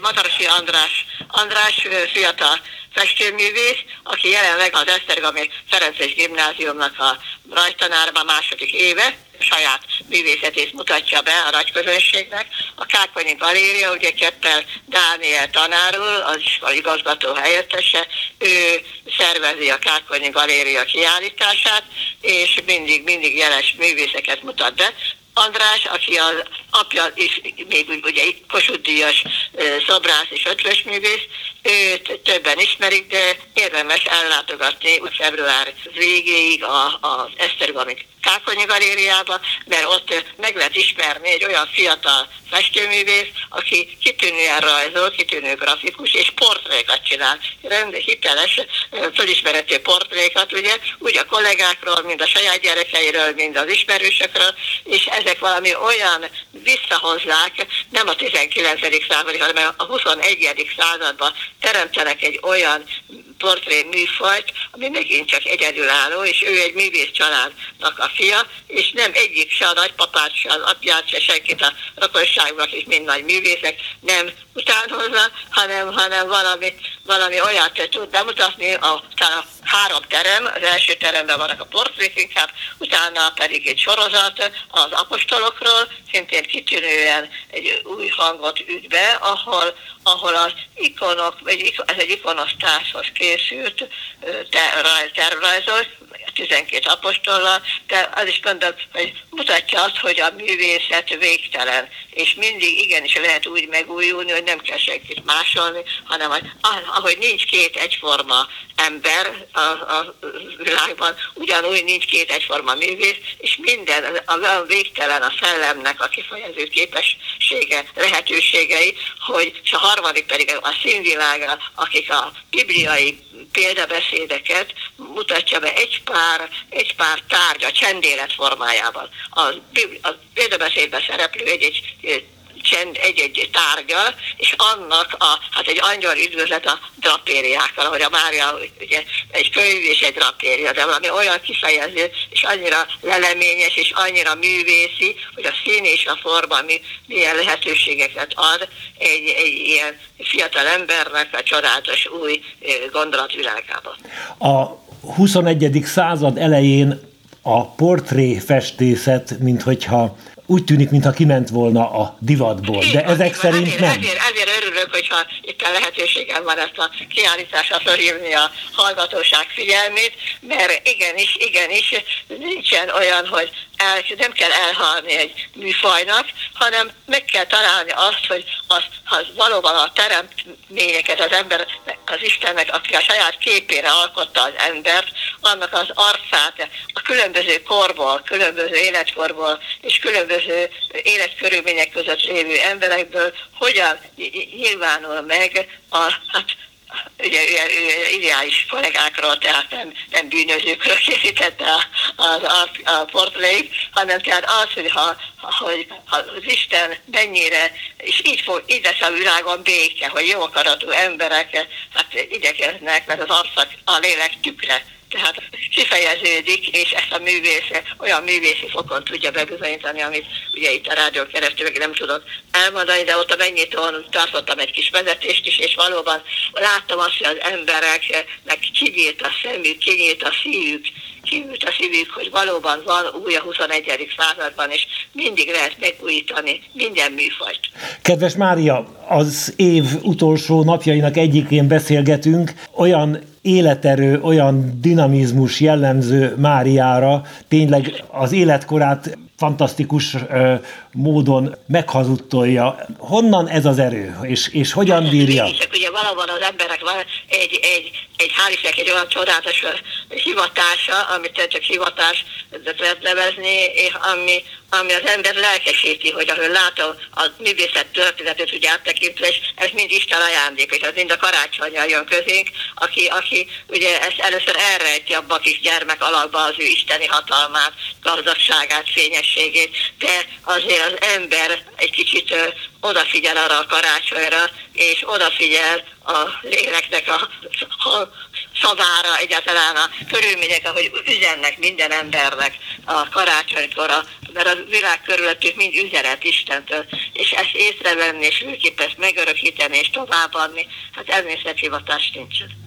Matarasi András, András fiatal festőművész, aki jelenleg az Esztergomi Ferences Gimnáziumnak a rajtanárban második éve, saját művészetét mutatja be a nagy. A Kákonyi Galéria, ugye Keppel Dániel tanárul, az a igazgató helyettese, ő szervezi a Kákonyi Galéria kiállítását, és mindig, mindig jeles művészeket mutat be. András, aki az apja is még ugye Kossuth Díjas szobrász és ötvösművész, őt többen ismerik, de érdemes ellátogatni február végéig az Esztergomi Kákonyi galériába, mert ott meg lehet ismerni egy olyan fiatal festőművész, aki kitűnően rajzol, kitűnő grafikus, és portrékat csinál. Rend, hiteles, fölismerető portrékat, ugye, úgy a kollégákról, mind a saját gyerekeiről, mind az ismerősökről, és ezek valami olyan visszahozzák, nem a 19. század, hanem a 21. században teremtenek egy olyan portré műfajt, ami megint csak egyedülálló, és ő egy művész családnak a fia, és nem egyik se a nagypapát, se az apját, se senkit a rokonságnak, és mind nagy művészek nem utánhozza, hanem, hanem valami, valami olyat tud bemutatni, a, a három terem, az első teremben vannak a portrék inkább, utána pedig egy sorozat az apostolokról, szintén kitűnően egy új hangot üt be, ahol, ahol az ikonok, egy, ez egy ikonosztáshoz készült tervrajzol, 12 apostollal, de az is gondolom, hogy mutatja azt, hogy a művészet végtelen, és mindig igenis lehet úgy megújulni, hogy nem kell senkit másolni, hanem ahogy nincs két egyforma ember a, a világban, ugyanúgy nincs két egyforma művész, és minden, a, a végtelen a szellemnek a kifejező képessége, lehetőségei, hogy és a harmadik pedig a színvilága, akik a bibliai példabeszédeket mutatja be egy pár, egy pár tárgya csendélet formájában. A, a példabeszédben szereplő egy-egy csend egy-egy tárgyal, és annak a, hát egy angyal üdvözlet a drapériákkal, ahogy a Mária ugye egy könyv és egy drapéria, de valami olyan kifejező, és annyira leleményes, és annyira művészi, hogy a szín és a forma mi, milyen lehetőségeket ad egy, egy ilyen fiatal embernek a csodálatos új gondolatvilágában. A 21. század elején a portréfestészet, mint hogyha úgy tűnik, mintha kiment volna a divatból, de ezek van, szerint ezért, nem. Ezért, ezért örülök, hogyha itt a lehetőségem van ezt a kiállításra felhívni a hallgatóság figyelmét, mert igenis, igenis, nincsen olyan, hogy el, nem kell elhalni egy műfajnak, hanem meg kell találni azt, hogy az, az valóban a teremtményeket az ember, az Istennek, aki a saját képére alkotta az embert, annak az arcát a különböző korból, különböző életkorból és különböző életkörülmények között lévő emberekből hogyan nyilvánul meg a, hát, ugye, ugye, ideális kollégákról, tehát nem, nem bűnözőkről készítette a, a, a, a hanem tehát az, hogy ha, hogy az Isten mennyire, és így, fog, így lesz a világon béke, hogy jó akaratú emberek hát igyekeznek, mert az arcak a lélek tükre tehát kifejeződik, és ezt a művész olyan művészi fokon tudja bebizonyítani, amit ugye itt a rádió keresztül meg nem tudok elmondani, de ott a megnyitón tartottam egy kis vezetést is, és valóban láttam azt, hogy az embereknek kinyílt a szemük, kinyílt a szívük, kinyílt a szívük, hogy valóban van új a 21. században, és mindig lehet megújítani minden műfajt. Kedves Mária, az év utolsó napjainak egyikén beszélgetünk, olyan életerő, olyan dinamizmus jellemző Máriára, tényleg az életkorát fantasztikus ö, módon meghazudtolja. Honnan ez az erő, és, és hogyan bírja? Mégisek, ugye valóban az emberek van egy, egy, egy hál' egy olyan csodálatos hivatása, amit csak hivatás lehet nevezni, és ami, ami az ember lelkesíti, hogy ahogy látom a művészet történetet úgy áttekintve, és ez mind Isten ajándék, és az mind a karácsonyjal jön közénk, aki, aki ugye ezt először elrejti abba a kis gyermek alakba az ő isteni hatalmát, gazdagságát, fényességét, de azért az ember egy kicsit odafigyel arra a karácsonyra, és odafigyel a léleknek a szavára, egyáltalán a körülmények, ahogy üzennek minden embernek a karácsonykor, mert a világ körülöttük mind üzenet Istentől, és ezt észrevenni, és őképp ezt megörökíteni, és továbbadni, hát elmészet hivatás nincsen.